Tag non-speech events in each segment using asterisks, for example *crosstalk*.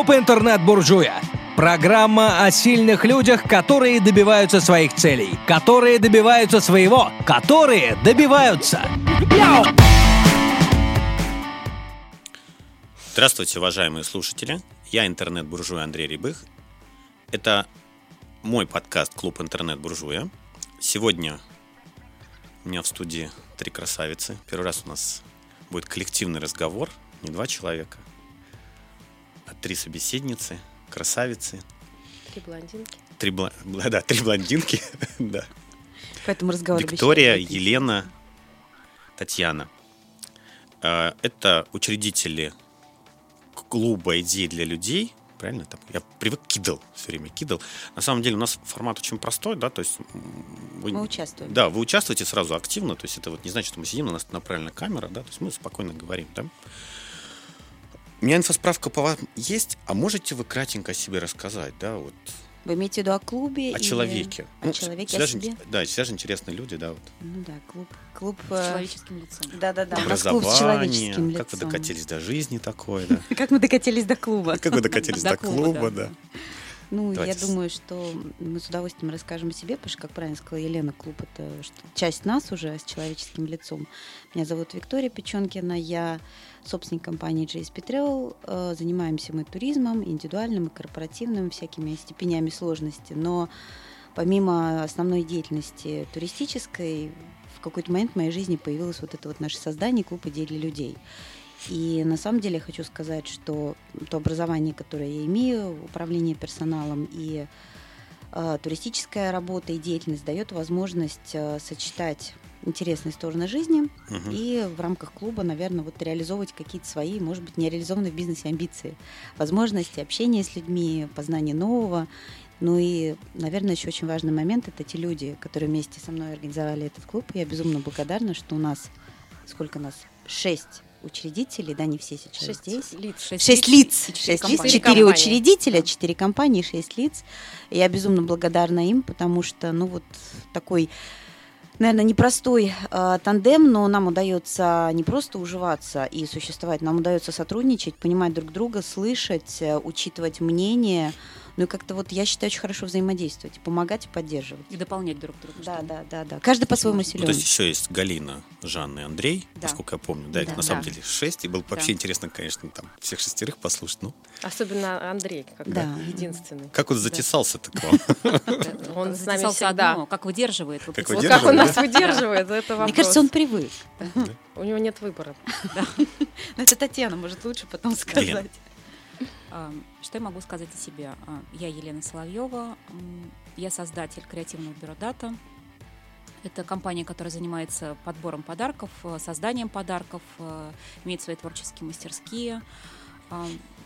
Клуб интернет-буржуя. Программа о сильных людях, которые добиваются своих целей, которые добиваются своего, которые добиваются. Здравствуйте, уважаемые слушатели. Я интернет-буржуй Андрей Рябых. Это мой подкаст «Клуб интернет-буржуя». Сегодня у меня в студии три красавицы. Первый раз у нас будет коллективный разговор, не два человека, три собеседницы, красавицы. Три блондинки. Три, бла... да, три блондинки, *laughs* да. Поэтому разговор Виктория, Елена, Татьяна. А, Это учредители клуба идей для людей. Правильно? Там, я привык кидал, все время кидал. На самом деле у нас формат очень простой, да, то есть вы, Мы участвуем. Да, вы участвуете сразу активно, то есть это вот не значит, что мы сидим, у нас направлена камера, да, то есть мы спокойно говорим, да. У меня инфосправка по вам есть, а можете вы кратенько о себе рассказать, да, вот Вы имеете в виду о клубе? о или- человеке. О Ну, человеке, всегда о же- себе? Да, всегда же интересные люди, да, вот. Ну да, клуб. Клуб... С э, человеческим лицом. Да-да-да, нас клуб с Образование, человеческим как вы лицом. докатились до жизни такой, да. *laughs* Как мы докатились до клуба? Как вы докатились До клуба, да. Ну, Давайте я думаю, что мы с удовольствием расскажем о себе, потому что, как правильно сказала Елена, клуб — это часть нас уже с человеческим лицом. Меня зовут Виктория Печенкина, я собственник компании JS Petrel. Э, Занимаемся мы туризмом, индивидуальным и корпоративным, всякими степенями сложности. Но помимо основной деятельности туристической, в какой-то момент в моей жизни появилось вот это вот наше создание клуб идей для людей. И на самом деле хочу сказать, что то образование, которое я имею, управление персоналом и э, туристическая работа и деятельность дает возможность э, сочетать интересные стороны жизни Мгм. и в рамках клуба, наверное, вот реализовывать какие-то свои, может быть, нереализованные в бизнесе амбиции, возможности общения с людьми, познания нового. Ну и, наверное, еще очень важный момент – это те люди, которые вместе со мной организовали этот клуб. Я безумно благодарна, что у нас, сколько нас? Шесть учредителей, да, не все сейчас Шесть здесь. лиц. Шесть лиц, и четыре шесть лиц, четыре учредителя, четыре компании, шесть лиц. Я безумно благодарна им, потому что, ну вот такой, наверное, непростой э, тандем, но нам удается не просто уживаться и существовать, нам удается сотрудничать, понимать друг друга, слышать, э, учитывать мнение. Ну и как-то вот я считаю очень хорошо взаимодействовать, помогать и поддерживать. И дополнять друг друга. Да, да, да, да. Каждый по-своему Ну, Ну, силен. то есть еще есть Галина, Жанна и Андрей, Да. насколько я помню. Да, их Да. на самом Да. деле шесть, и было бы Да. вообще интересно, конечно, там всех шестерых послушать. Ну, Особенно Андрей, как Да. единственный. как вот затесался-то к вам? Он с нами всегда. как выдерживает. вы Как Вот представляете? как он Выдерживает, нас выдерживает, это вопрос. Мне кажется, он привык. У него нет выбора. *laughs* Но это Татьяна может лучше потом сказать. Что я могу сказать о себе? А, Я Елена Соловьева, я создатель креативного бюро «Дата». Это компания, которая занимается подбором подарков, э, созданием подарков, э, имеет свои творческие мастерские.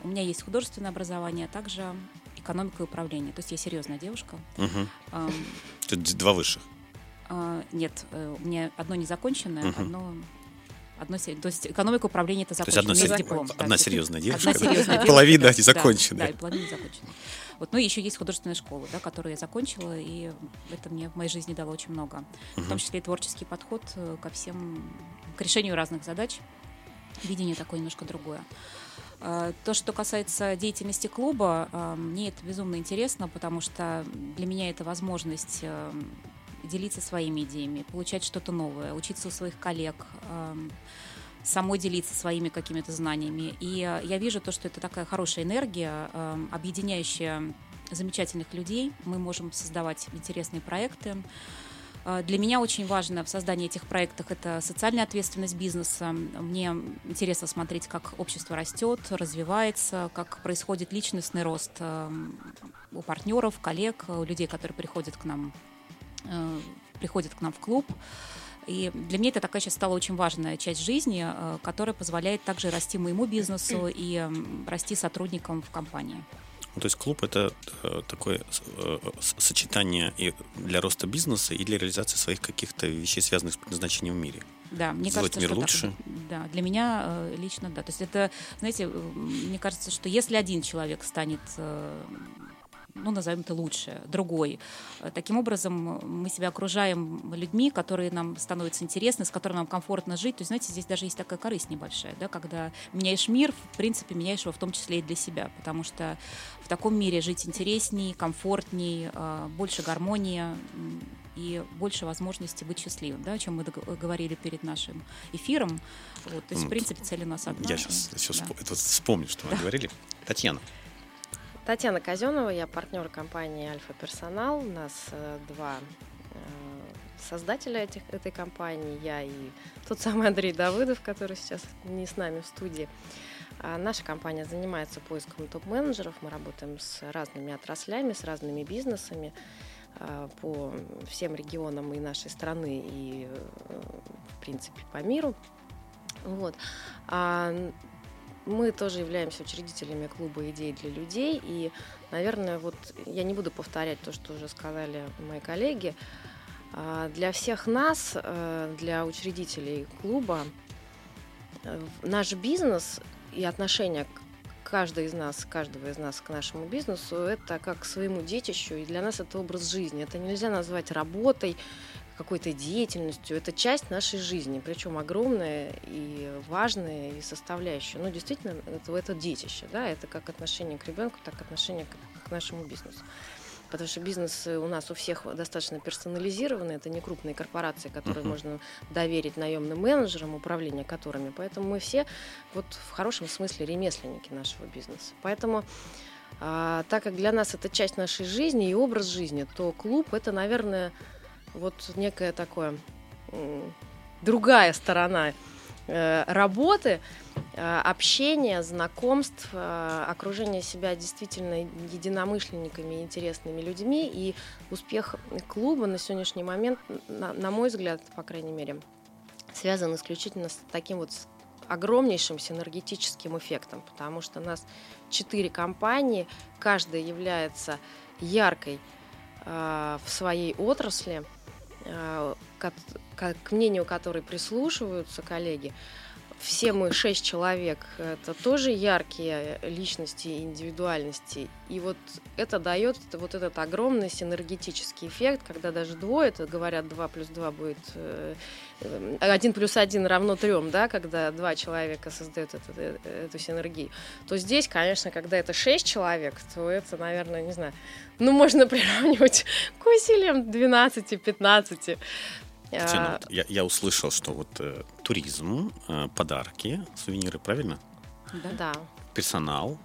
У меня есть художественное образование, а также экономика и управление. То есть я серьезная девушка. А, Тут два высших. а, Нет, э, у меня одно незаконченное, Мгм. одно... Одно, то есть экономика управления это То есть закончено, одна, сер- есть диплом. да. одна серьезная девушка, Одна да? серьезная девушка, половина да, незаконченная. Да, и половина незаконченная. Вот, ну и еще есть художественная школа, да, которую я закончила, и это мне в моей жизни дало очень много. В том числе и творческий подход э, ко всем, к решению разных задач. Видение такое немножко другое. А, То, что касается деятельности клуба, а, мне это безумно интересно, потому что для меня это возможность э, делиться своими идеями, получать что-то новое, учиться у своих коллег, эм, самой делиться своими какими-то знаниями. И э, я вижу то, что это такая хорошая энергия, эм, объединяющая замечательных людей. Мы можем создавать интересные проекты. Э, Для меня очень важно в создании этих проектов это социальная ответственность бизнеса. Мне интересно смотреть, как общество растет, развивается, как происходит личностный рост эм, у партнеров, коллег, у людей, которые приходят к нам, приходят к нам в клуб. И для меня это такая сейчас стала очень важная часть жизни, э, которая позволяет также расти моему бизнесу и расти сотрудникам в компании. Ну, то есть клуб это э, такое э, сочетание и для роста бизнеса и для реализации своих каких-то вещей, связанных с предназначением в мире. Да, мне Сделать кажется, мир что лучше. Так, да, для меня э, лично да. То есть это, знаете, э, мне кажется, что если один человек станет э, ну, назовем это лучше, другой. Э, Таким образом, мы себя окружаем людьми, которые нам становятся интересны, с которыми нам комфортно жить. То есть, знаете, здесь даже есть такая корысть небольшая, да, когда меняешь мир, в принципе, меняешь его в том числе и для себя, потому что в таком мире жить интересней, комфортней, э, больше гармонии и больше возможностей быть счастливым, да, о чем мы говорили перед нашим эфиром. Вот, то есть, в принципе, цель у нас одна. Я сейчас, сейчас да. вспомню, что вы говорили. Татьяна, Татьяна Казенова, я партнер компании Альфа Персонал. У нас э, два э, создателя этих, этой компании, я и тот самый Андрей Давыдов, который сейчас не с нами в студии. А наша компания занимается поиском топ-менеджеров. Мы работаем с разными отраслями, с разными бизнесами э, по всем регионам и нашей страны, и, в принципе, по миру. Вот. А, мы тоже являемся учредителями клуба идей для людей. И, наверное, вот я не буду повторять то, что уже сказали мои коллеги. А, Для всех нас, э, для учредителей клуба, э, наш бизнес и отношение каждой из нас, каждого из нас к нашему бизнесу, это как к своему детищу, и для нас это образ жизни. Это нельзя назвать работой, какой-то деятельностью. Это часть нашей жизни, причем огромная и важная и составляющая. Ну, действительно, это, это детище, да, это как отношение к ребенку, так и отношение к, к нашему бизнесу. Потому что бизнес у нас у всех достаточно персонализированный, это не крупные корпорации, которые Мгм. можно доверить наемным менеджерам, управление которыми. Поэтому мы все вот в хорошем смысле ремесленники нашего бизнеса. Поэтому а, так как для нас это часть нашей жизни и образ жизни, то клуб это, наверное, вот некая такое другая сторона э, работы, э, общения, знакомств, э, окружения себя действительно единомышленниками, интересными людьми. И успех клуба на сегодняшний момент, на, на мой взгляд, по крайней мере, связан исключительно с таким вот огромнейшим синергетическим эффектом, потому что у нас четыре компании, каждая является яркой э, в своей отрасли, к мнению которой прислушиваются коллеги. Все мы шесть человек, это тоже яркие личности индивидуальности. И вот это дает вот этот огромный синергетический эффект, когда даже двое, это говорят, 2 плюс 2 будет, э, э, 1 плюс 1 равно 3, да, когда два человека создают эту, э, эту синергию. То здесь, конечно, когда это 6 человек, то это, наверное, не знаю, ну, можно *laughs* приравнивать к усилиям 12-15. Татьяна, А, вот я, я услышал, что вот э, туризм, э, подарки, сувениры, правильно? Да. Да. Персонал,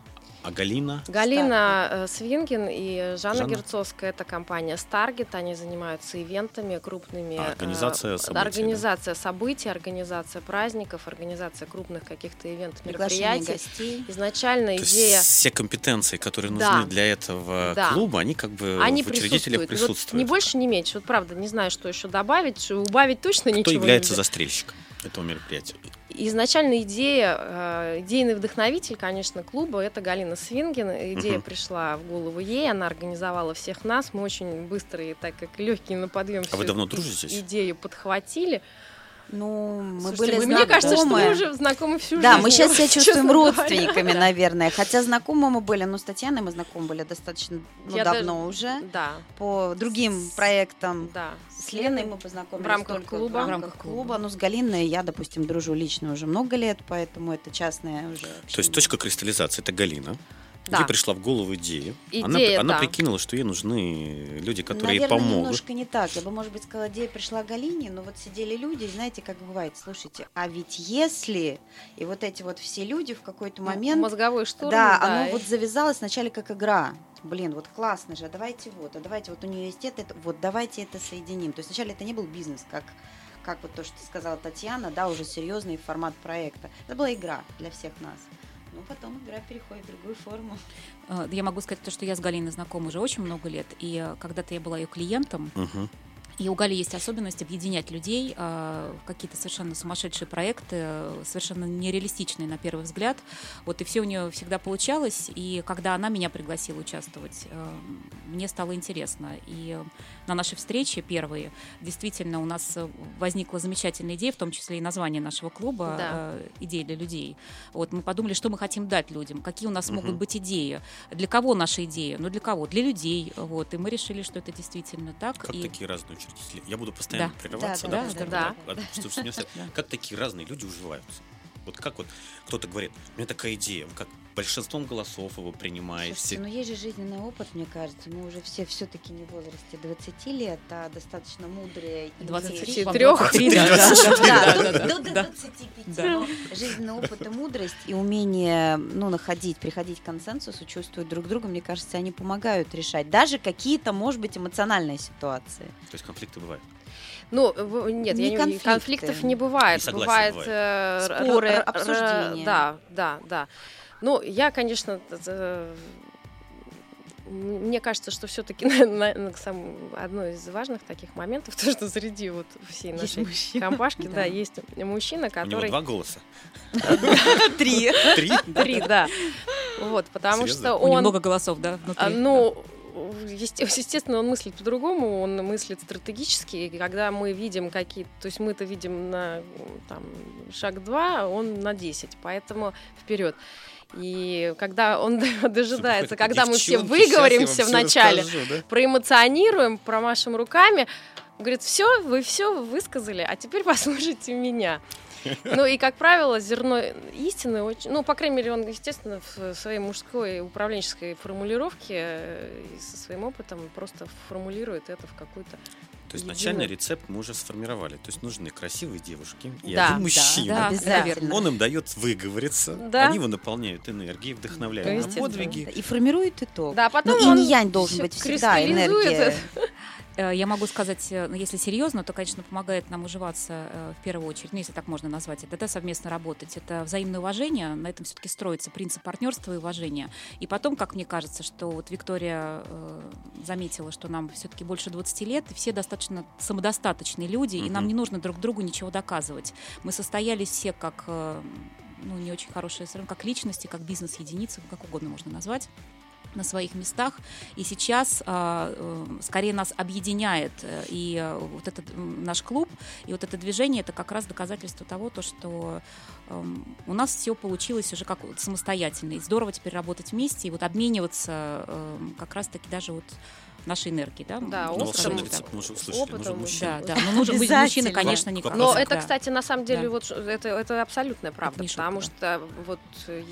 а Галина? Галина э, Свингин и Жанна, Жанна. Герцовская, это компания Старгет, они занимаются ивентами крупными. А, организация э, событий, да? Организация событий, организация праздников, организация крупных каких-то ивент мероприятий. гостей. Изначально То идея... есть все компетенции, которые нужны Да. для этого Да. клуба, они как бы Они в учредителях присутствуют. Вот присутствуют. не больше, не меньше. Вот правда, не знаю, что еще добавить. Убавить точно Кто ничего является нельзя. застрельщиком этого мероприятия? Изначально идея, э, идейный вдохновитель, конечно, клуба, это Галина Свингин. Идея Мгм. пришла в голову ей, она организовала всех нас. Мы очень быстрые, так как легкие на подъем, А вы давно дружитесь? идею подхватили. Ну, мы Слушайте, были вы- знакомы. Мне кажется, что мы уже знакомы всю Да, жизнь. мы сейчас себя чувствуем говоря. родственниками, наверное. Хотя знакомы мы были, ну, с Татьяной мы знакомы были достаточно ну, Я давно уже. Да, По другим проектам. да. С Леной мы познакомились В рамках клуба. в рамках клуба. Ну, с Галиной я, допустим, дружу лично уже много лет, поэтому это частное уже То есть общение. точка кристаллизации это Галина. Да. Ей пришла в голову идея. она, Идея, она да. прикинула, что ей нужны люди, которые ей Наверное, помогут. немножко не так. Я бы, может быть, сказала, идея пришла Галине, но вот сидели люди, и знаете, как бывает, слушайте, а ведь если, и вот эти вот все люди в какой-то момент, Мозговой штурм. да, да, оно и- вот завязалось вначале как игра. Блин, вот классно же, а давайте вот, а давайте вот у нее есть это, вот давайте это соединим. То есть вначале это не был бизнес, как как вот то, что сказала Татьяна, да, уже серьезный формат проекта. Это была игра для всех нас. Ну, потом игра переходит в другую форму. Э, Я могу сказать то, что я с Галиной знакома уже очень много лет, и э, когда-то я была ее клиентом, Мгм. И у Гали есть особенность объединять людей э, в какие-то совершенно сумасшедшие проекты, совершенно нереалистичные на первый взгляд. Вот и все у нее всегда получалось. И когда она меня пригласила участвовать, э, мне стало интересно. И на нашей встрече первые действительно у нас возникла замечательная идея, в том числе и название нашего клуба Да. э, «Идеи для людей». Вот мы подумали, что мы хотим дать людям, какие у нас Мгм. могут быть идеи, для кого наша идея, ну для кого, для людей. Вот и мы решили, что это действительно так. Как и... такие разные учредители? Я буду постоянно Да. прерываться, Да, да, да, да, а, кажется, Да. как такие разные люди уживаются? Вот как вот кто-то говорит, у меня такая идея, вы как большинством голосов его принимаете. Слушайте, ну есть же жизненный опыт, мне кажется. Мы уже все все-таки не в возрасте 20 лет, а достаточно мудрые. и 23, умеющие- вам Трёх. 23, да, да, до- да, до да. 25. Да. но Жизненный опыт и мудрость, и умение ну, находить, приходить к консенсусу, чувствовать друг друга, мне кажется, они помогают решать даже какие-то, может быть, эмоциональные ситуации. То есть конфликты бывают. Ну, нет, Не я конфликты. конфликтов не бывает. Бывает бывает. э, Споры, р- р- обсуждения. Да, да, да. Ну, я, конечно, мне кажется, что все-таки *laughs* одно из важных таких моментов, *laughs* то, что среди вот всей Есть нашей мужчина. компашки, Да. да, есть мужчина, У него который... два голоса. *laughs* Три. Три? Три, да. Вот, потому что У него он... много голосов, да. А, Ну, есте- естественно, он мыслит по-другому, он мыслит стратегически. И когда мы видим какие то есть мы это видим на там, шаг два, он на 10, поэтому вперед. И когда он *laughs* дожидается, Слушай, когда мы все выговоримся вначале, расскажу, да? проэмоционируем, промашем руками, говорит, все, вы все высказали, а теперь *laughs* послушайте меня. Ну и, как правило, зерно истины, очень, ну, по крайней мере, он, естественно, в своей мужской управленческой формулировке э, и со своим опытом просто формулирует это в какую-то... То есть начальный рецепт мы уже сформировали. То есть нужны красивые девушки и Да, один да, мужчина. да, Обязательно. Он им дает выговориться, Да. они его наполняют энергией, вдохновляют на подвиги. И формирует итог. Да, а потом Ну, он инь-янь должен быть всегда, энергия. Э, Я могу сказать, э, ну, если серьезно, то, конечно, помогает нам уживаться э, в первую очередь, ну, если так можно назвать это, это совместно работать. Это взаимное уважение, на этом все-таки строится принцип партнерства и уважения. И потом, как мне кажется, что вот Виктория заметила, что нам все-таки больше 20 лет, и все достаточно самодостаточные люди, и нам не нужно друг другу ничего доказывать. Мы состоялись все как ну, не очень хорошие, как личности, как бизнес-единицы, как угодно можно назвать на своих местах. И сейчас а, э, скорее нас объединяет э, и э, вот этот наш клуб, и вот это движение, это как раз доказательство того, то, что эм, у нас все получилось уже как самостоятельно. И здорово теперь работать вместе и вот обмениваться эм, как раз-таки даже вот нашей энергией. Да, Да, Ну, опытом. рецепт мы уже услышали. Опытом, Нужен да. мужчина. Да, да, но нужен мужчина, конечно, никак. Но Да. это, Да. кстати, на самом деле, Да. вот это, это абсолютная правда, потому да. что вот э,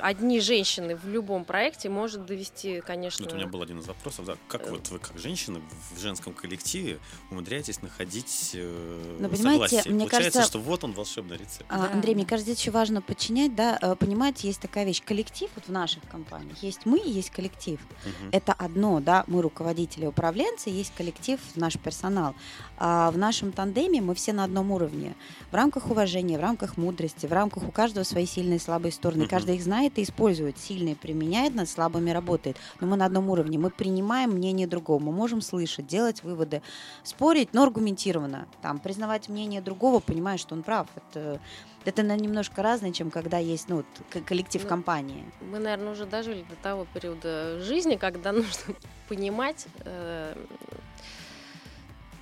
одни женщины в любом проекте может довести, конечно. Вот у меня был один из вопросов, да, как Э. вот вы как женщина в женском коллективе умудряетесь находить э, Ну, понимаете, согласие? мне Получается, кажется- что вот он волшебный рецепт. А, Да. Андрей, мне кажется, здесь еще важно подчинять, да, понимаете, есть такая вещь, коллектив вот в наших компаниях, есть мы и есть коллектив. Мгм. Это одно, да, мы руководители, управленцы, есть коллектив, наш персонал. А в нашем тандеме мы все на одном уровне. В рамках уважения, в рамках мудрости, в рамках у каждого свои сильные и слабые стороны. Каждый их знает и использует. Сильные применяет, над слабыми работает. Но мы на одном уровне. Мы принимаем мнение другого. Мы можем слышать, делать выводы, спорить, но аргументированно. Там, признавать мнение другого, понимая, что он прав. Это, это наверное, немножко разное, чем когда есть ну, коллектив Ну, компании. Мы, наверное, уже дожили до того периода жизни, когда *laughs* нужно понимать, э,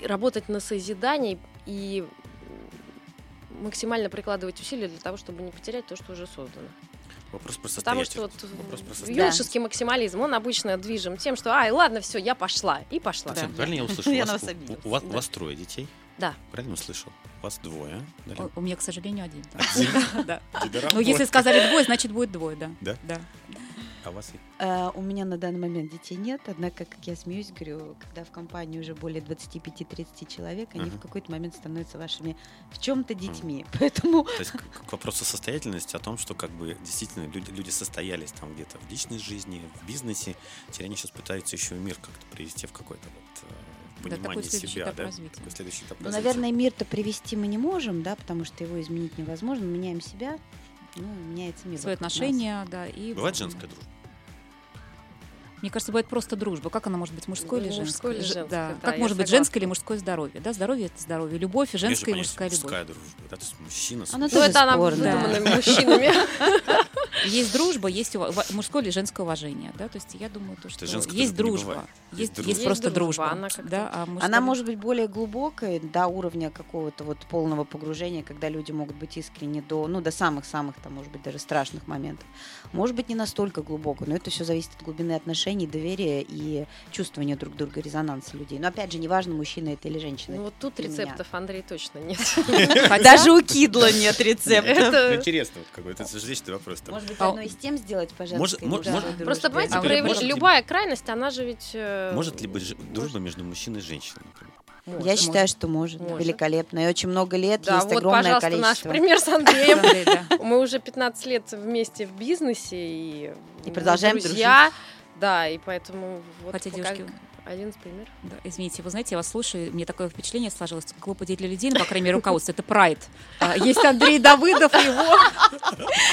работать на созидании и максимально прикладывать усилия для того, чтобы не потерять то, что уже создано. Вопрос про Потому что вот. Вопрос про юношеский максимализм, он обычно движим тем, что, ай, ладно, все, я пошла, и пошла. Оксана, правильно я услышал? У Да. вас трое детей? Да. Правильно услышал? У вас двое. да? У- У меня, к сожалению, один. *laughs* Ну, если сказали двое, значит будет двое, да. Да? Да. А у вас Э, У меня на данный момент детей нет, однако, как я смеюсь, говорю, когда в компании уже более 25-30 человек, они в какой-то момент становятся вашими в чем-то детьми. *laughs* Поэтому То есть к, к вопросу состоятельности о том, что как бы действительно люди, люди состоялись там где-то в личной жизни, в бизнесе, теперь они сейчас пытаются еще и мир как-то привести в какой-то вот э, Да, понимание такой следующий себя, этап да? развития. Такой следующий этап Ну, развития. наверное, мир-то привести мы не можем, да, потому что его изменить невозможно. Мы меняем себя, ну, меняется мир. Свои вокруг нас. отношения, да. И Бывает женская дружба? Мне кажется, бывает просто дружба. Как она может быть мужской или Мужской женской? или женской, да. да, Как может быть женское или мужское здоровье? Да, здоровье это здоровье. Любовь, и женская и мужская любовь. мужская дружба, да, то есть мужчина Она Ну, тоже это она спорно. выдуманными мужчинами. *laughs* Есть дружба, есть мужское или женское уважение. Да? То есть я думаю, то, что есть не дружба. Есть Есть, дружба. есть Есть просто дружба, она да, а мужская Она может быть более глубокой, до уровня какого-то вот полного погружения, когда люди могут быть искренне до, ну, до самых-самых, там, может быть, даже страшных моментов. Может быть, не настолько глубоко, но это все зависит от глубины отношений, доверия и чувствования друг друга, резонанса людей. Но опять же, неважно, мужчина это или женщина. Ну вот тут Для меня. рецептов, Андрей, точно нет. Даже у Кидла нет рецепта. Ну, интересно какой-то, это же вопрос. Может быть, А- одной из тем сделать по Может- может- может- дружбе? Просто, понимаете, А проявление- может ли- любая крайность, она же ведь... э, Может ли быть ж- дружба между мужчиной и женщиной? может. Я считаю, что может. Может. Великолепно. И очень много лет Да, есть вот, огромное пожалуйста, количество. наш пример с Андреем. *laughs* Да. Мы уже 15 лет вместе в бизнесе и, продолжаем друзья. Да, и поэтому вот Хотя девушки- один из примеров. Да, извините, вы знаете, я вас слушаю, мне такое впечатление сложилось. Клуб «Идей для людей», ну, по крайней мере, руководство, это прайд. А, Есть Андрей Давыдов его,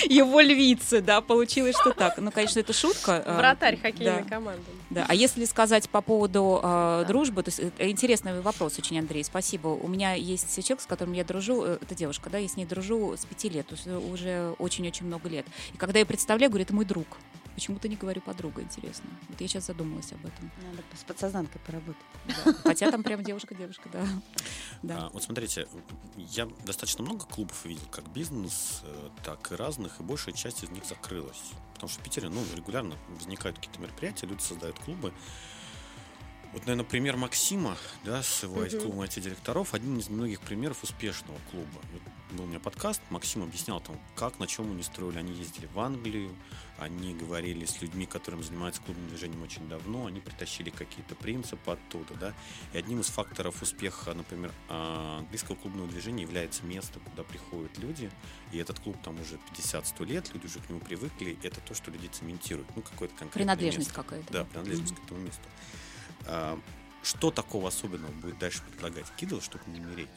*laughs* его львицы, да, получилось, что так. Ну, конечно, это шутка. а, Вратарь хоккейной да. команды. Да. А если сказать по поводу э, дружбы, то есть э, интересный вопрос очень, Андрей, спасибо. У меня есть человек, с которым я дружу, э, это девушка, да, я с ней дружу с пяти лет, э, уже очень-очень много лет. И когда я представляю, говорю, это мой друг. Почему-то не говорю подруга, интересно. Вот я сейчас задумалась об этом. Надо с подсознанкой поработать. Да. Хотя там прям девушка-девушка, да. да. А, вот смотрите, я достаточно много клубов видел, как бизнес, э, так и разных, и большая часть из них закрылась. Потому что в Питере ну, регулярно возникают какие-то мероприятия, люди создают клубы. Вот, наверное, пример Максима, да, с его Мгм. клубом IT-директоров, один из немногих примеров успешного клуба. Вот был у меня подкаст, Максим объяснял там, как, на чем они строили. Они ездили в Англию, они говорили с людьми, которым занимаются клубным движением очень давно, они притащили какие-то принципы оттуда, да. И одним из факторов успеха, например, а, английского клубного движения является место, куда приходят люди, и этот клуб там уже 50-100 лет, люди уже к нему привыкли, это то, что люди цементируют, ну, какое-то конкретное Принадлежность место. какая-то. Да, принадлежность к этому месту. А, Что такого особенного будет дальше предлагать Кидл, чтобы не умереть?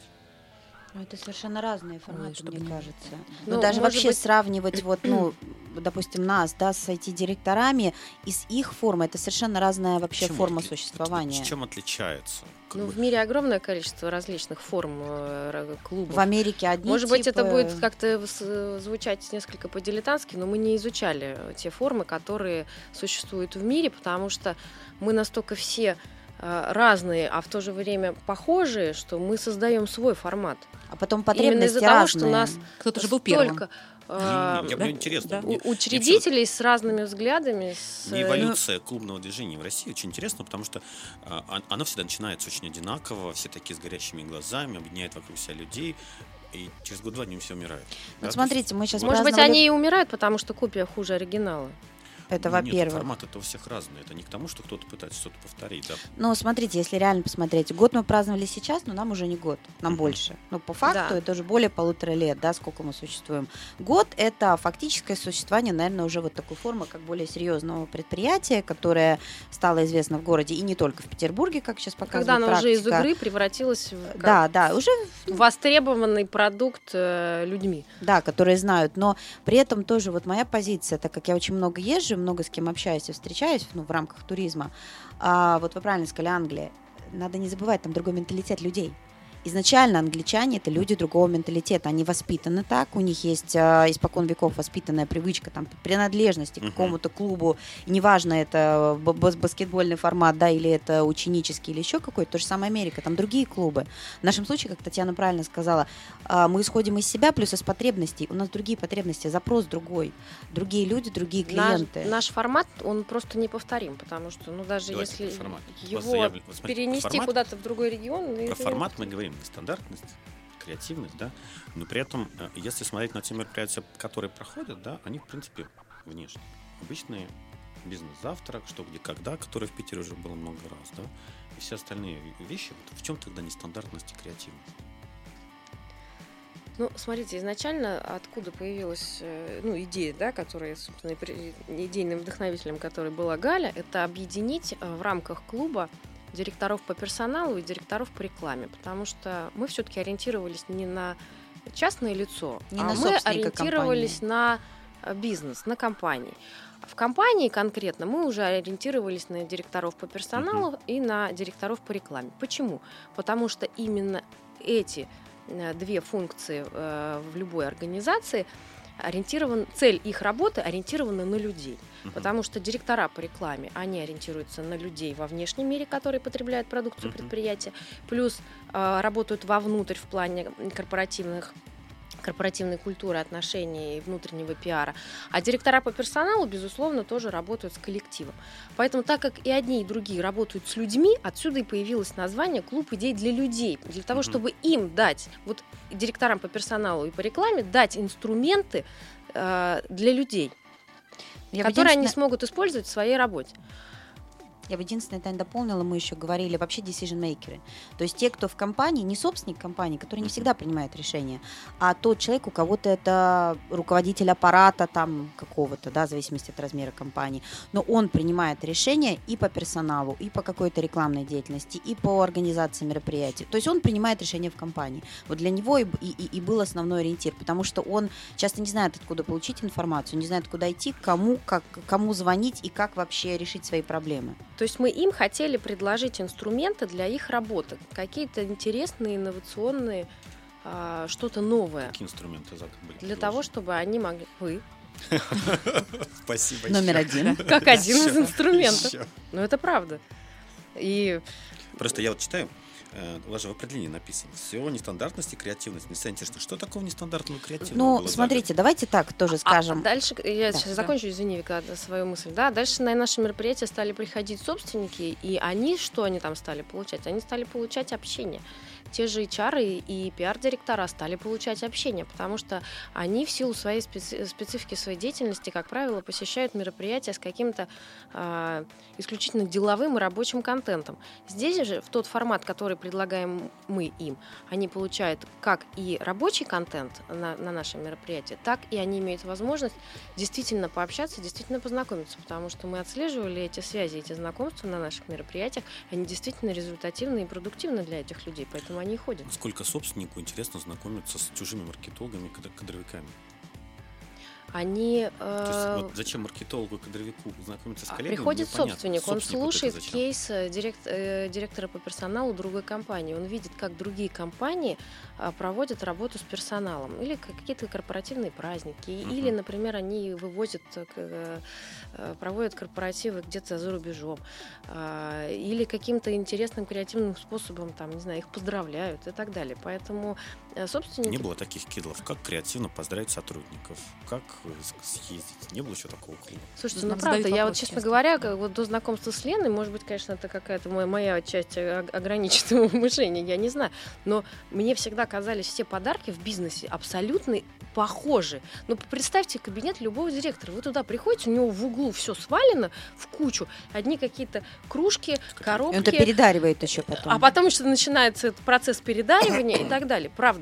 Ну, это совершенно разные форматы, чтобы мне не- кажется. Ну, Ну, даже вообще быть- сравнивать, вот, *clears throat* ну, допустим, нас, да, с IT-директорами и с их формой, это совершенно разная вообще Чем форма отли- существования. вот Чем отличается? Как Ну, бы- в мире огромное количество различных форм э, клубов. В Америке одни Может быть, это типы- будет как-то звучать несколько по-дилетантски, но мы не изучали те формы, которые существуют в мире, потому что мы настолько все разные, а в то же время похожие, что мы создаем свой формат. А потом Именно потребности из-за того, что разные. нас Кто-то же был первым. Э, Я да, мне интересно. да. мне- у- учредителей с разными взглядами. С, Мне э, эволюция клубного движения в России очень интересна, потому что а, он- оно всегда начинается очень одинаково, все такие с горящими глазами, объединяет вокруг себя людей, и через год-два они все умирают. Да, Вот то есть- смотрите, мы сейчас Может быть, они и умирают, потому что копия хуже оригинала. Это Ну, нет, во-первых. формат это у всех разный. Это не к тому, что кто-то пытается что-то повторить. Да. Ну, смотрите, если реально посмотреть, год мы праздновали сейчас, но нам уже не год, нам Мгм. больше. Ну, по факту Да. это уже более полутора лет, да, сколько мы существуем. Год — это фактическое существование, наверное, уже вот такой формы, как более серьезного предприятия, которое стало известно в городе, и не только в Петербурге, как сейчас показывает Когда она уже из практика. игры превратилась в Да, да, уже востребованный продукт э, людьми. да, которые знают, но при этом тоже вот моя позиция, так как я очень много езжу, много с кем общаюсь и встречаюсь, ну, в рамках туризма, а, вот вы правильно сказали, Англия, надо не забывать, там другой менталитет людей. Изначально англичане это люди другого менталитета, они воспитаны так, у них есть а, испокон веков воспитанная привычка там принадлежности к какому-то клубу, неважно это баскетбольный формат, да, или это ученический или еще какой-то, то же самое Америка, там другие клубы. В нашем случае, как Татьяна правильно сказала, а, мы исходим из себя плюс из потребностей. У нас другие потребности, запрос другой. Другие люди, другие Наш, клиенты. наш формат, он просто неповторим, потому что, ну, даже Давайте если про формат. Его смотрите, перенести формат- куда-то в другой регион... Про это формат не- мы говорим нестандартность, креативность, да, но при этом, э, если смотреть на те мероприятия, которые проходят, да, они, в принципе, внешне. Обычные бизнес-завтрак, что, где, когда, который в Питере уже было много раз, да, и все остальные вещи, вот в чем тогда нестандартность и креативность? Ну, смотрите, изначально откуда появилась э, ну, идея, да, которая, собственно, идейным вдохновителем которой была Галя, это объединить э, в рамках клуба директоров по персоналу и директоров по рекламе, потому что мы все-таки ориентировались не на частное лицо, Не а на мы ориентировались на э, бизнес, на компании. В компании конкретно мы уже ориентировались на директоров по персоналу и на директоров по рекламе. Почему? Потому что именно эти э, две функции э, в любой организации ориентирован, цель их работы ориентирована на людей. Мгм. Потому что директора по рекламе, они ориентируются на людей во внешнем мире, которые потребляют продукцию Мгм. предприятия, плюс э, работают вовнутрь в плане корпоративных корпоративной культуры, отношений и внутреннего пиара. А директора по персоналу, безусловно, тоже работают с коллективом. Поэтому, так как и одни, и другие работают с людьми, отсюда и появилось название «Клуб идей для людей». Для того, чтобы им дать, вот директорам по персоналу и по рекламе, дать инструменты э, для людей, Я которые они смогут использовать в своей работе. Я бы единственное, Тань, дополнила, мы еще говорили вообще decision-makers. То есть те, кто в компании, не собственник компании, который не всегда принимает решения, а тот человек, у кого-то это руководитель аппарата там какого-то, да, в зависимости от размера компании, но он принимает решения и по персоналу, и по какой-то рекламной деятельности, и по организации мероприятий. То есть он принимает решения в компании. Вот для него и- и- и был основной ориентир, потому что он часто не знает, откуда получить информацию, не знает, куда идти, кому, как, кому звонить и как вообще решить свои проблемы. То есть мы им хотели предложить инструменты для их работы, какие-то интересные, инновационные, а, что-то новое. Какие инструменты Зак, были? Для того, чтобы они могли... Вы, *laughs* Спасибо. Номер один. *laughs* как один из инструментов. ещё. Ну, это правда. И Просто я вот читаю, у вас же в определении написано. Все нестандартность и креативность. Мне стало интересно, что такого нестандартного и креативного Ну, смотрите, давайте так тоже А скажем. дальше, я Да. сейчас закончу, извини, Вика, да, свою мысль. Да, дальше на наши мероприятия стали приходить собственники, и они, что они там стали получать? Они стали получать общение. Те же HR и пиар-директора стали получать общение, потому что они в силу своей специ- специфики своей деятельности, как правило, посещают мероприятия с каким-то а, исключительно деловым и рабочим контентом. Здесь же, в тот формат, который предлагаем мы им, они получают как и рабочий контент на, на нашем мероприятии, так и они имеют возможность действительно пообщаться, действительно познакомиться, потому что мы отслеживали эти связи, эти знакомства на наших мероприятиях, они действительно результативны и продуктивны для этих людей, поэтому они и ходят. Сколько собственнику интересно знакомиться с чужими маркетологами, кадр- кадровиками? Они То есть, э, вот зачем маркетологу и кадровику знакомиться с А, коллегами? Приходит собственник, он слушает кейс э, директ- э, директора по персоналу другой компании. Он видит, как другие компании а, проводят работу с персоналом. Или как- какие-то корпоративные праздники. Мгм. Или, например, они вывозят, э, э, э, проводят корпоративы где-то за рубежом. А, Или каким-то интересным креативным способом, там, не знаю, их поздравляют и так далее. Поэтому э, собственники Не было таких кидлов. Как креативно поздравить сотрудников? Как э, съездить? Не было еще такого клуба? Слушайте, Нам ну правда, я вот, честно часто. говоря, как вот до знакомства с Леной, может быть, конечно, это какая-то моя, моя часть о- ограниченного *laughs* мышления, я не знаю, но мне всегда казались все подарки в бизнесе абсолютно похожи. Ну, представьте кабинет любого директора. Вы туда приходите, у него в углу все свалено в кучу. Одни какие-то кружки, И он коробки. это передаривает еще потом. А потом еще начинается этот процесс передаривания и так далее. Правда.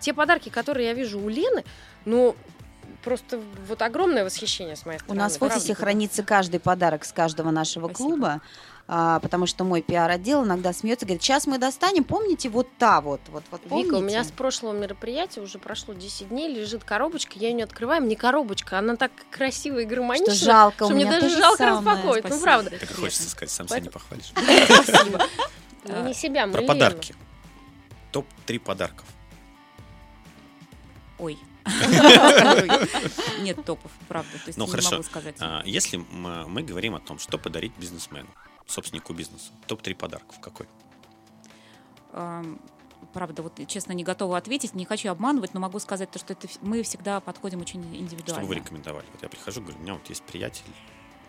Те подарки, которые я вижу у Лены, ну, просто вот огромное восхищение с моей У стороны. нас в правда. офисе хранится каждый подарок с каждого нашего Спасибо. клуба, а, потому что мой пиар-отдел иногда смеется, говорит, сейчас мы достанем, помните, вот та вот, вот, вот помните? Вика, у меня с прошлого мероприятия уже прошло 10 дней, лежит коробочка, я ее не открываю, не коробочка, она так красиво и что гармонично, жалко, что у мне меня даже жалко самое. распаковывать, ну Спасибо. правда. Так хочется сказать, сам себя не похвалишь. *laughs* Спасибо. Ну, не себя, мы Про подарки. Топ-3 подарков. Ой. *laughs* Нет топов, правда. То есть Ну, не хорошо. могу сказать. А, Если мы говорим о том, что подарить бизнесмену, собственнику бизнеса, топ-3 подарков какой? Правда, вот честно не готова ответить, не хочу обманывать, но могу сказать то, что это мы всегда подходим очень Что бы вы индивидуально. рекомендовали? Вот я прихожу, говорю, у меня вот есть приятель,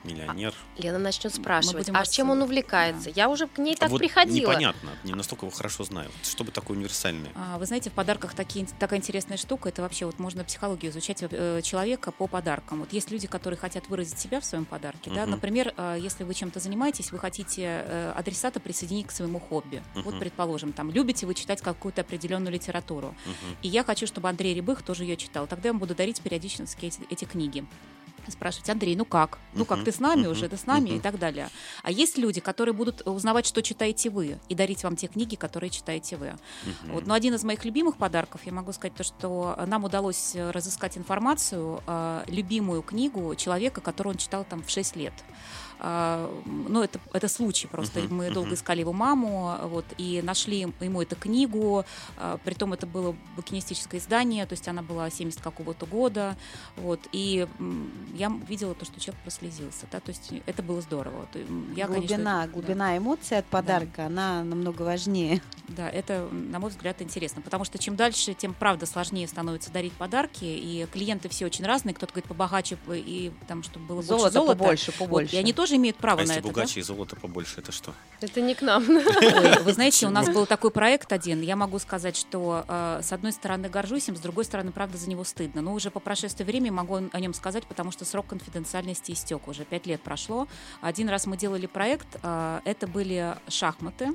миллионер. Лена начнет спрашивать, а чем он увлекается? Я уже к ней так вот приходила. непонятно, не настолько его хорошо знаю. Что бы такое универсальное? А, Вы знаете, в подарках такие, такая интересная штука. Это вообще вот можно психологию изучать э, человека по подаркам. Вот есть люди, которые хотят выразить себя в своем подарке. Да? Мгм. Например, э, если вы чем-то занимаетесь, вы хотите э, адресата присоединить к своему хобби. Мгм. Вот, предположим, там любите вы читать какую-то определенную литературу. Мгм. И я хочу, чтобы Андрей Рябых тоже ее читал. Тогда я вам буду дарить периодически эти, эти книги. Спрашивать, Андрей, ну как? Ну как, ты с нами Мгм. уже, ты с нами Мгм. и так далее. А есть люди, которые будут узнавать, что читаете вы, и дарить вам те книги, которые читаете вы. Мгм. Вот, но один из моих любимых подарков, я могу сказать то, что нам удалось э, разыскать информацию, э, любимую книгу человека, которую он читал там в 6 лет. А, Ну, это, это случай просто. Мгм, Мы долго мгм. искали его маму, вот, и нашли ему эту книгу. а, Притом это было букинистическое издание, то есть она была 70 какого-то года. Вот, и я видела то, что человек прослезился. Да, то есть это было здорово. Я, конечно, глубина, да. глубина эмоций от подарка, она намного важнее. Да, это, на мой взгляд, интересно, потому что чем дальше, тем, правда, сложнее становится дарить подарки, и клиенты все очень разные, кто-то говорит побогаче, и там, чтобы было больше Золото золота. побольше, Вот, побольше. и они тоже имеют право А на если это, да? богаче и золото побольше, это что? Это не к нам. Ой, вы знаете, у нас был такой проект один. Я могу сказать, что э, с одной стороны горжусь им, с другой стороны, правда, за него стыдно. Но уже по прошествии времени могу о нем сказать, потому что срок конфиденциальности истек. Уже пять лет прошло. Один раз мы делали проект. э, это были шахматы,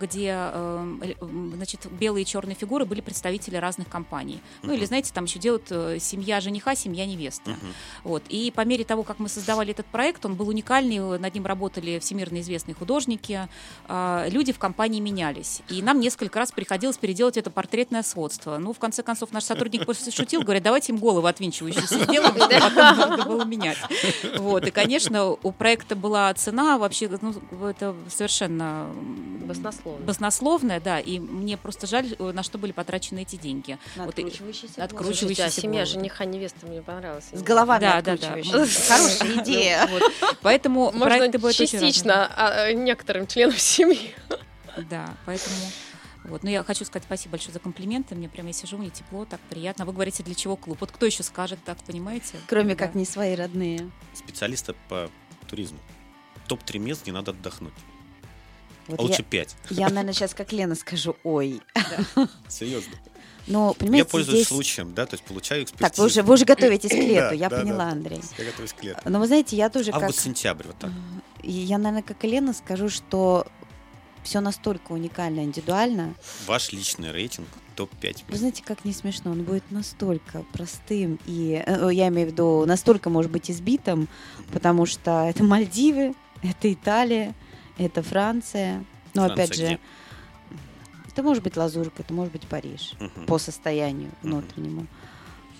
где э, значит, белые и черные фигуры были представители разных компаний. Ну или, знаете, там еще делают э, семья жениха, семья невесты. Мгм. Вот. И по мере того, как мы создавали этот проект, он был уникальный, э, над ним работали всемирно известные художники, а, люди в компании менялись. И нам несколько раз приходилось переделать это портретное сводство. Ну, в конце концов, наш сотрудник просто шутил, говорит, давайте им головы отвинчивающиеся *laughs* сделаем, чтобы потом надо было менять. Вот. И, конечно, у проекта была цена вообще, ну, это совершенно м, Баснословно. баснословная, да, и мне просто жаль, э, на что были потрачены эти деньги. На Вот откручивающийся Слушайте, а семья жениха невесты мне понравилась. С головами Да, да, да. Хорошая идея. Вот. Поэтому Можно проекты будут очень частично а, некоторым членам *laughs* семьи. Да, поэтому вот. Но я хочу сказать спасибо большое за комплименты. Мне прямо я сижу, мне тепло, так приятно. Вы говорите, для чего клуб? Вот кто еще скажет так, понимаете? Кроме Да. как не свои родные. Специалиста по туризму. Топ-3 мест, где надо отдохнуть. Вот а лучше я, 5. я, наверное, сейчас как Лена скажу, ой. Серьезно. Но, Я понимаете, пользуюсь здесь... случаем, да, то есть получаю экспертизу. Так, вы уже, вы уже готовитесь к *clears throat* лету, я да, поняла, да. Андрей. Я готовлюсь к лету. Но вы знаете, я тоже как... Август-сентябрь, вот так. Я, наверное, как и Лена скажу, что все настолько уникально, индивидуально. Ваш личный рейтинг топ-5 Вы знаете, как не смешно, он будет настолько простым и, э, я имею в виду, настолько, может быть, избитым, потому что это Мальдивы, это Италия, это Франция. Но Франция опять же, где? Это может быть Лазурка, это может быть Париж Мгм. по состоянию внутреннему.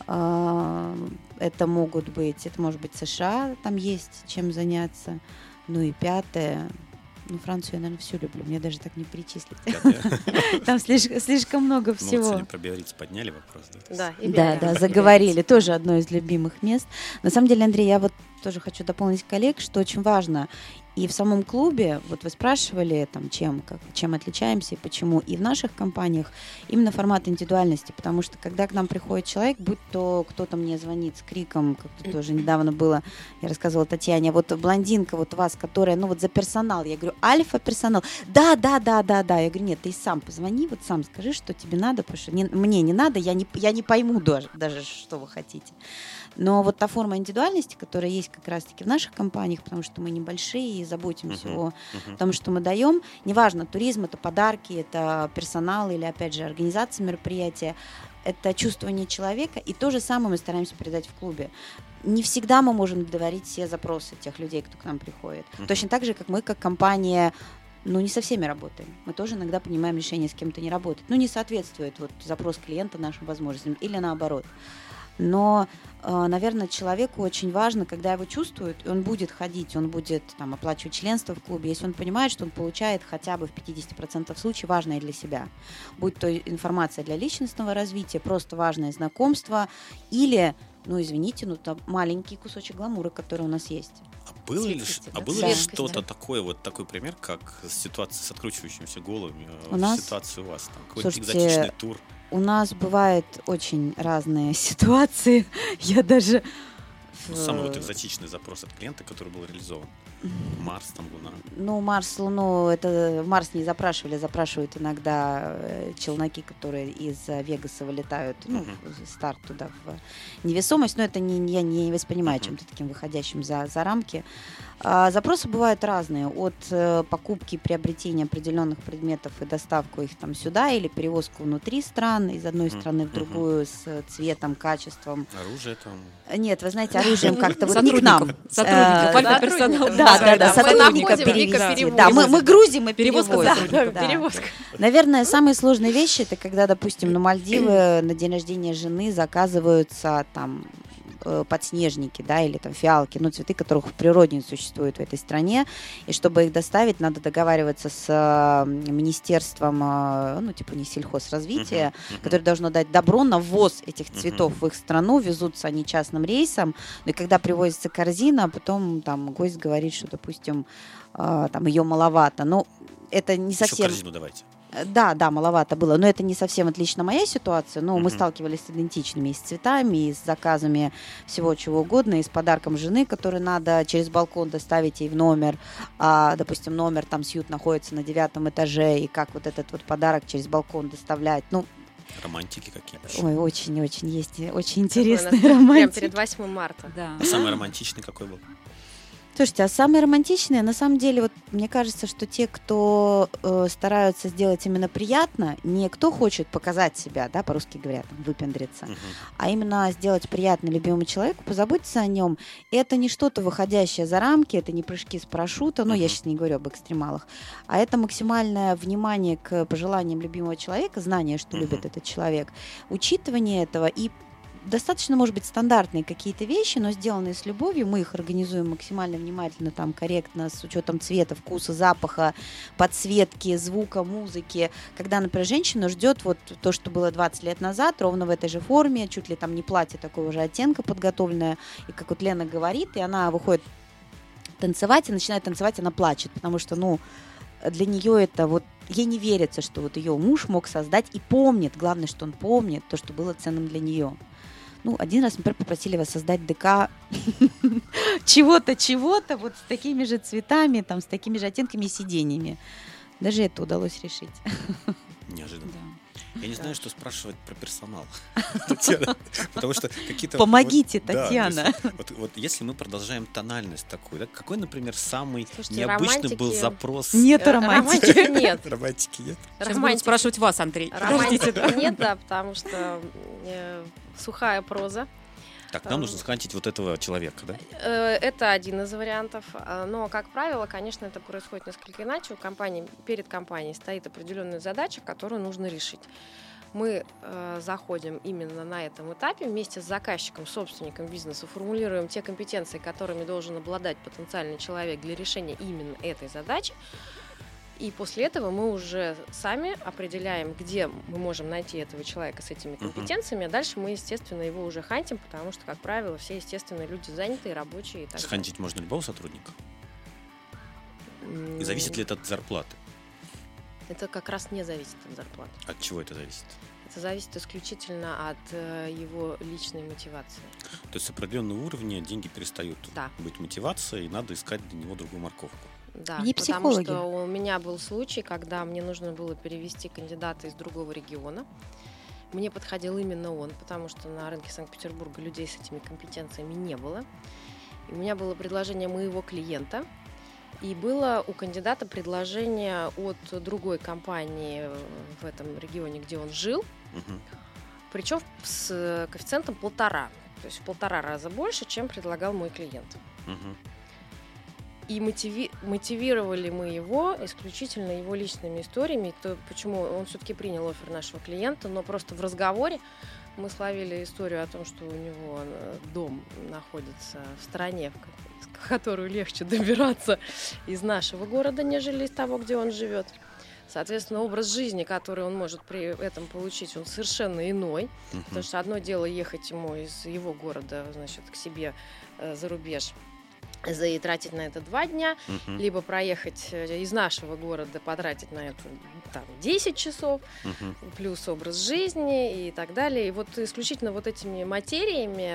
А, Это могут быть, это может быть США, там есть чем заняться. Ну и пятое, ну Францию я, наверное, всю люблю, мне даже так не перечислить. Там слишком, слишком много Ну, вот всего. сегодня про Биарриц подняли вопрос, да? Да, заговорили. Тоже одно из любимых мест. На самом деле, Андрей, я вот тоже хочу дополнить коллег, что очень важно. И в самом клубе, вот вы спрашивали, там, чем, как, чем отличаемся и почему, и в наших компаниях именно формат индивидуальности, потому что когда к нам приходит человек, будь то кто-то мне звонит с криком, как то тоже недавно было, я рассказывала Татьяне, вот блондинка вот у вас, которая, ну вот за персонал, я говорю, альфа-персонал, да, да, да, да, да, я говорю, нет, ты сам позвони, вот сам скажи, что тебе надо, потому что не- мне не надо, я не, я не пойму даже, даже, что вы хотите. Но вот та форма индивидуальности, которая есть как раз-таки в наших компаниях, потому что мы небольшие и заботимся Мгм. о том, что мы даем, неважно, туризм это подарки, это персонал или, опять же, организация мероприятия, это чувствование человека, и то же самое мы стараемся передать в клубе. Не всегда мы можем удовлетворить все запросы тех людей, кто к нам приходит. Мгм. Точно так же, как мы, как компания, ну, не со всеми работаем. Мы тоже иногда принимаем решение с кем-то не работать. Ну, не соответствует вот запрос клиента нашим возможностям или наоборот. Но, э, наверное, человеку очень важно, когда его чувствуют, и он будет ходить, он будет там, оплачивать членство в клубе, если он понимает, что он получает хотя бы в 50% случаев важное для себя. Будь то информация для личностного развития, просто важное знакомство, или, ну, извините, ну, там маленький кусочек гламура, который у нас есть. А было ли, Светскости, а да? было Да. ли что-то такое, вот такой пример, как ситуация с откручивающимися головами, э, У нас- ситуация у вас? Там, какой-то Слушайте, экзотичный тур? У нас бывают очень разные *laughs* ситуации. Я даже... Ну, самый вот экзотичный запрос от клиента, который был реализован. Марс, там, Луна. Ну, Марс, Луну, это Марс не запрашивали, запрашивают иногда э, челноки, которые из э, Вегаса вылетают, ну, в- старт туда в невесомость, но это не, я не воспринимаю Мгм. чем-то таким выходящим за, за рамки. А, запросы бывают разные, от э, покупки, приобретения определенных предметов и доставку их там сюда, или перевозку внутри стран, из одной страны в другую, с э, цветом, качеством. Оружие там. Нет, вы знаете, оружием *laughs* как-то вот не к нам. Сотрудников, Э, персонал. Да, да, да, перевести. перевозит. Да, мы, грузим и Перевозка. Наверное, самые сложные вещи это когда, допустим, на Мальдивы на день рождения жены заказываются там подснежники, да, или там фиалки, ну, цветы, которых в природе не существует в этой стране, и чтобы их доставить, надо договариваться с э, министерством, э, ну, типа не сельхозразвития, Мгм, мгм. которое должно дать добро на ввоз этих цветов в их страну, везутся они частным рейсом, ну, и когда привозится корзина, потом там гость говорит, что, допустим, э, там ее маловато, ну, это не Еще совсем... корзину давайте. Да, да, маловато было, но это не совсем отлично моя ситуация, но мы Мгм. сталкивались с идентичными, и с цветами, и с заказами всего чего угодно, и с подарком жены, который надо через балкон доставить ей в номер, а, допустим, номер там сьют находится на девятом этаже, и как вот этот вот подарок через балкон доставлять, ну, Романтики какие вообще. ой, очень-очень есть, очень интересные Прям романтики. перед 8 марта. Да. А самый романтичный какой был? Слушайте, а самые романтичные, на самом деле, вот мне кажется, что те, кто э, стараются сделать именно приятно, не кто хочет показать себя, да, по-русски говорят, выпендриться, Мгм. а именно сделать приятно любимому человеку, позаботиться о нем. Это не что-то выходящее за рамки, это не прыжки с парашюта, ну, я Мгм. сейчас не говорю об экстремалах, а это максимальное внимание к пожеланиям любимого человека, знание, что Мгм. любит этот человек, учитывание этого и достаточно, может быть, стандартные какие-то вещи, но сделанные с любовью, мы их организуем максимально внимательно, там, корректно, с учетом цвета, вкуса, запаха, подсветки, звука, музыки. Когда, например, женщина ждет вот то, что было 20 лет назад, ровно в этой же форме, чуть ли там не платье такого же оттенка подготовленное, и как вот Лена говорит, и она выходит танцевать, и начинает танцевать, она плачет, потому что, ну, для нее это вот ей не верится, что вот ее муж мог создать и помнит, главное, что он помнит то, что было ценным для нее. Ну, один раз, например, попросили воссоздать ДК *laughs* чего-то, чего-то, вот с такими же цветами, там, с такими же оттенками и сиденьями. Даже это удалось решить. *laughs* Неожиданно. Да. Я не знаю, что спрашивать про персонал. *laughs* Татьяна, Потому что какие-то... Помогите, вот- Татьяна. есть Вот вот если мы продолжаем тональность такую, да, какой, например, самый Слушайте, необычный был запрос? Нет Э, романтики. Романтики нет. Романтики нет? Сейчас будут спрашивать вас, Андрей. Романтики нет, да, потому что э, сухая проза. Так, нам Эм. нужно схантить вот этого человека, да? Э, Это один из вариантов. А, Но, как правило, конечно, это происходит несколько иначе. У компании, перед компанией стоит определенная задача, которую нужно решить. Мы э, заходим именно на этом этапе вместе с заказчиком, собственником бизнеса, формулируем те компетенции, которыми должен обладать потенциальный человек для решения именно этой задачи. И после этого мы уже сами определяем, где мы можем найти этого человека с этими компетенциями, а дальше мы, естественно, его уже хантим, потому что, как правило, все, естественно, люди занятые, рабочие и так. Схантить можно любого сотрудника? И зависит ли это от зарплаты? Это как раз не зависит от зарплаты. От чего это зависит? Это зависит исключительно от э, его личной мотивации. То есть с определенного уровня деньги перестают Да. быть мотивацией, и надо искать для него другую морковку. Да, потому психологи. что у меня был случай, когда мне нужно было перевести кандидата из другого региона. Мне подходил именно он, потому что на рынке Санкт-Петербурга людей с этими компетенциями не было. И у меня было предложение моего клиента, и было у кандидата предложение от другой компании в этом регионе, где он жил, Мгм. причем с коэффициентом полтора, то есть в полтора раза больше, чем предлагал мой клиент. Мгм. И мотиви- мотивировали мы его исключительно его личными историями, то почему он все-таки принял офер нашего клиента, но просто в разговоре мы словили историю о том, что у него э, дом находится в стране, в ко- в которую легче добираться из нашего города, нежели из того, где он живет. Соответственно, образ жизни, который он может при этом получить, он совершенно иной. Мгм. Потому что одно дело ехать ему из его города, значит, к себе э, за рубеж за и тратить на это два дня, Мгм. либо проехать э, из нашего города, потратить на это там 10 часов, Мгм. плюс образ жизни и так далее. И вот исключительно вот этими материями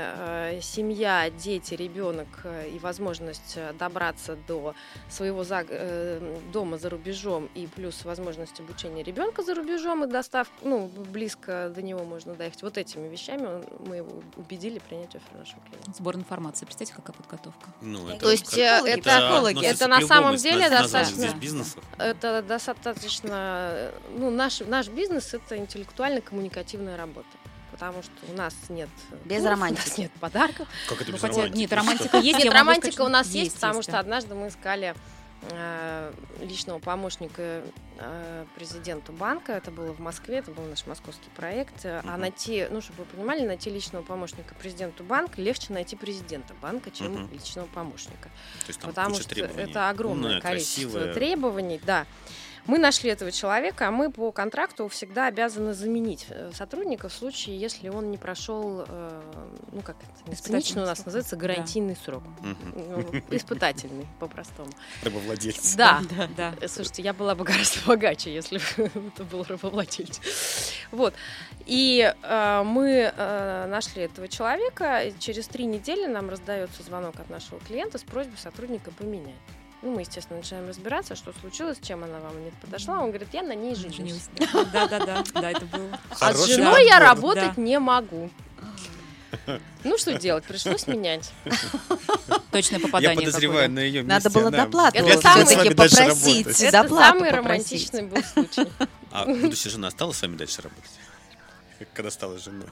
э, семья, дети, ребенок э, и возможность э, добраться до своего за- э, дома за рубежом и плюс возможность обучения ребенка за рубежом и доставку, ну, близко до него можно доехать. Вот этими вещами он- мы его убедили принять офер нашего клиента. Сбор информации. Представьте, какая подготовка. Ну, это То есть, э, это- это к на самом деле достаточно-. Это достаточно, ну, наш, наш бизнес это интеллектуально-коммуникативная работа. потому что у нас нет... Без ну, романтики. У нас нет подарков. Как это Ну, без хотя, романтики? нет, романтика есть. Нет, романтика у нас есть, потому что однажды мы искали личного помощника э, президенту банка. Это было в Москве, это был наш московский проект. Э, А найти, ну, чтобы вы понимали, найти личного помощника президенту банка легче найти президента банка, чем Мгм. личного помощника. То есть там потому что требований. это огромное Умная, количество красивая. требований, да. Мы нашли этого человека, а мы по контракту всегда обязаны заменить э, сотрудника в случае, если он не прошел, э, ну как это, Испытательный у нас срок. называется, гарантийный срок. Мгм. Ну, Испытательный, по-простому. Рабовладельцы. *laughs* Да, Да. Э, Слушайте, я была бы гораздо *laughs* богаче, если бы *laughs* это был рабовладелец. Вот. И э, мы э, нашли этого человека. и Через три недели нам раздается звонок от нашего клиента с просьбой сотрудника поменять. Ну, мы, естественно, начинаем разбираться, что случилось, чем она вам не подошла. Он говорит, я на ней женюсь. Женюсь. Да, да, да, да, это было. А с Хороший женой я работать не могу. *laughs* Ну, что делать? Пришлось менять. *laughs* Точное Я попадание. подозреваю какое. на ее Надо было доплату Это самый- попросить. Это самый романтичный был случай. А будущая *laughs* жена стала с вами дальше работать? Когда стала женой?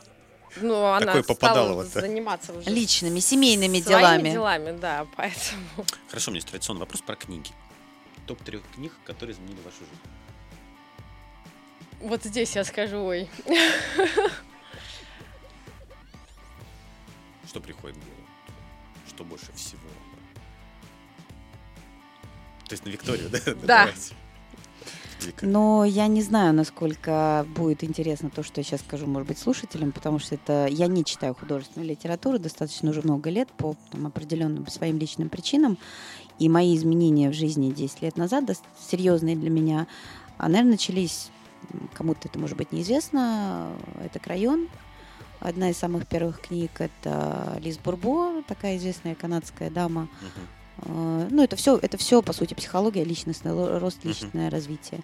Ну, она стала заниматься уже Личными, семейными своими делами. делами, да, поэтому... Хорошо, у меня есть традиционный вопрос про книги. Топ трех книг, которые изменили вашу жизнь. Вот здесь я скажу, ой. Что приходит в голову? Что больше всего? То есть на Викторию, да? Да. Вика. Но я не знаю, насколько будет интересно то, что я сейчас скажу, может быть, слушателям, потому что это я не читаю художественную литературу достаточно уже много лет по там, определенным своим личным причинам. И мои изменения в жизни 10 лет назад, дос- серьезные для меня, а, наверное, начались, кому-то это может быть неизвестно, это «Крайон». Одна из самых первых книг – это Лиз Бурбо, такая известная канадская дама, Мгм. Э, Ну, это все, это все, по сути, психология, личностный рост, личностное развитие.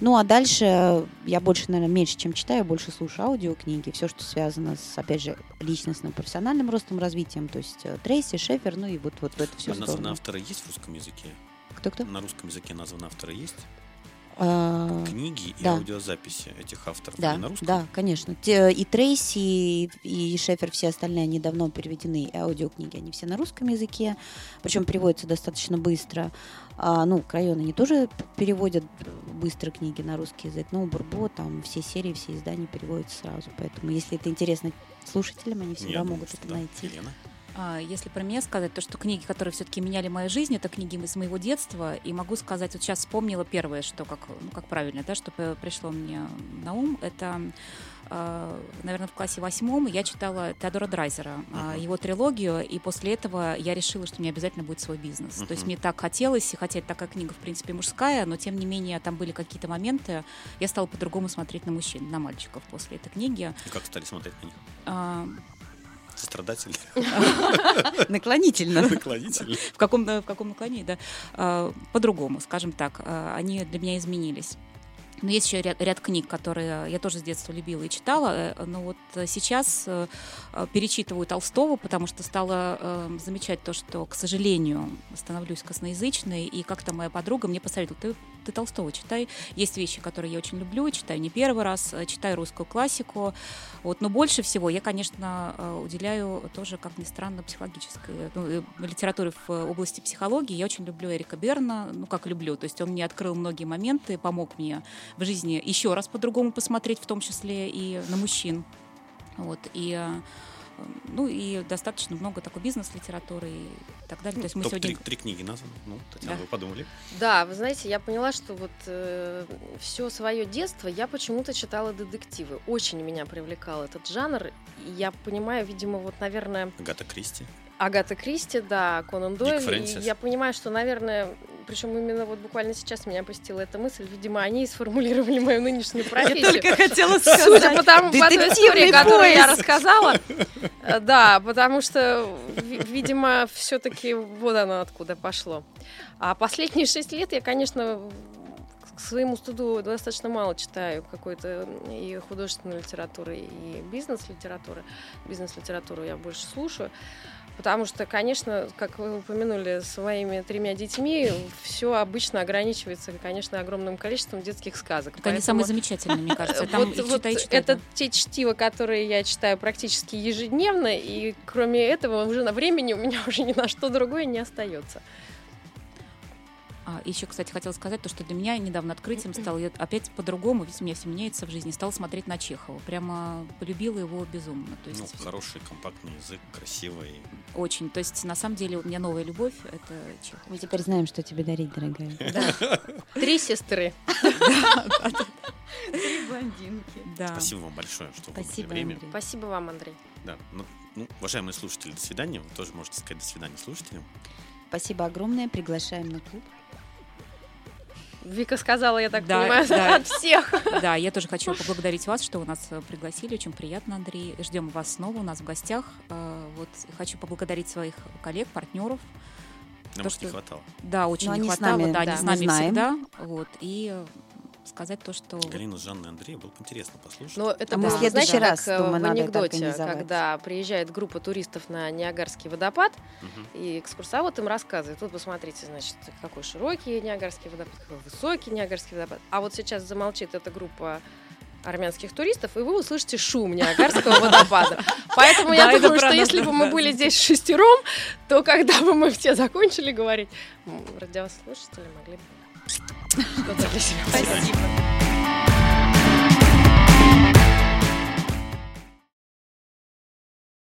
Ну, а дальше я больше, наверное, меньше, чем читаю, больше слушаю аудиокниги, все, что связано с, опять же, личностным, профессиональным ростом, развитием, то есть э, Трейси, Шефер, ну и вот, вот в эту всю А названы авторы есть в русском языке? Кто-кто? На русском языке названы авторы есть? А, Книги и да. аудиозаписи этих авторов Да, на русском? да, конечно. И Трейси, и, и Шефер, все остальные, они давно переведены, и аудиокниги, они все на русском языке, причем переводятся достаточно быстро. А, ну, Крайон они тоже переводят быстро книги на русский язык, но у Бурбо там все серии, все издания переводятся сразу, поэтому если это интересно слушателям, они всегда Я могут это да. найти. Елена? А, Если про меня сказать, то что книги, которые все-таки меняли мою жизнь, это книги из моего детства. И могу сказать, вот сейчас вспомнила первое, что как, ну, как правильно, да, что пришло мне на ум. Это, наверное, в классе восьмом я читала Теодора Драйзера, а, Мгм. его трилогию, и после этого я решила, что мне обязательно будет свой бизнес. То есть мне так хотелось, и хотя это такая книга, в принципе, мужская, но тем не менее там были какие-то моменты, я стала по-другому смотреть на мужчин, на мальчиков после этой книги. И как стали смотреть на них? Сострадательно? *laughs* Наклонительно. Наклонительно? в каком, в каком наклонении, да, а, по-другому, скажем так, а, они для меня изменились. Но есть еще ряд, ряд книг, которые я тоже с детства любила и читала. э, Но вот э, сейчас э, э, перечитываю Толстого, потому что стала э, замечать то, что, к сожалению, становлюсь косноязычной. И как-то моя подруга мне посоветовала, ты, ты Толстого читай. Есть вещи, которые я очень люблю, читаю не первый раз, э, читаю русскую классику. Вот. Но больше всего я, конечно, э, уделяю тоже, как ни странно, психологической ну, э, литературе в области психологии. Я очень люблю Эрика Берна, ну как люблю, то есть он мне открыл многие моменты, помог мне в жизни еще раз по-другому посмотреть, в том числе и на мужчин. Вот, и ну и достаточно много такой бизнес-литературы и так далее. То есть мы Топ-3 сегодня... три книги названы. Ну, Татьяна, Да. вы подумали? Да, вы знаете, я поняла, что вот все свое детство я почему-то читала детективы. Очень меня привлекал этот жанр. И я понимаю, видимо, вот, наверное, Агата Кристи. Агата Кристи, да, Конан Дойль. Я понимаю, что, наверное, причем именно вот буквально сейчас меня посетила эта мысль. Видимо, они и сформулировали мою нынешнюю профессию. хотела Судя по тому, по той истории, которую я рассказала, э, да, потому что, ви- видимо, все-таки вот оно откуда пошло. А последние шесть лет я, конечно, к своему студу достаточно мало читаю какой-то и художественной литературы, и бизнес-литературы. Бизнес-литературу я больше слушаю. Потому что, конечно, как вы упомянули, своими тремя детьми все обычно ограничивается, конечно, огромным количеством детских сказок. Это они самые замечательные, мне кажется. *laughs* Там вот, и вот читай, читай, это да. те чтива, которые я читаю практически ежедневно, и кроме этого уже на времени у меня *laughs* уже ни на что другое не остается. А, еще, кстати, хотела сказать, то, что для меня недавно открытием стало, я опять по-другому, ведь у меня все меняется в жизни, стала смотреть на Чехова. Прямо полюбила его безумно. То Ну, есть хороший, компактный язык, красивый. очень. То есть, на самом деле, у меня новая любовь — это Чехов. Мы теперь знаем, что тебе дарить, дорогая. *laughs* *laughs* Три сестры. *laughs* Три блондинки. Да. Спасибо вам большое, что Спасибо, время. Андрей. Спасибо вам, Андрей. Да. Ну, ну, уважаемые слушатели, до свидания. Вы тоже можете сказать до свидания слушателям. Спасибо огромное. Приглашаем на клуб. Вика сказала, я так Да, понимаю, да. от всех. Да, я тоже хочу поблагодарить вас, что вы нас э, пригласили. Очень приятно, Андрей. Ждем вас снова у нас в гостях. Э, Вот хочу поблагодарить своих коллег, партнеров. Нам То, их не что- хватало. Да, очень Но не они с хватало. нами, да, да, они с мы нами знаем. всегда. Вот. И сказать то, что... Галину, Жанну и Андрея было бы интересно послушать. Но это А мы было, в следующий знаете, раз, как, э, думаю, в надо это анекдоте, когда приезжает группа туристов на Ниагарский водопад, Мгм. и экскурсовод им рассказывает, вот посмотрите, значит, какой широкий Ниагарский водопад, какой высокий Ниагарский водопад. А вот сейчас замолчит эта группа армянских туристов, и вы услышите шум Ниагарского водопада. Поэтому я думаю, что если бы мы были здесь шестером, то когда бы мы все закончили говорить, радиослушатели могли бы что-то для себя Спасибо.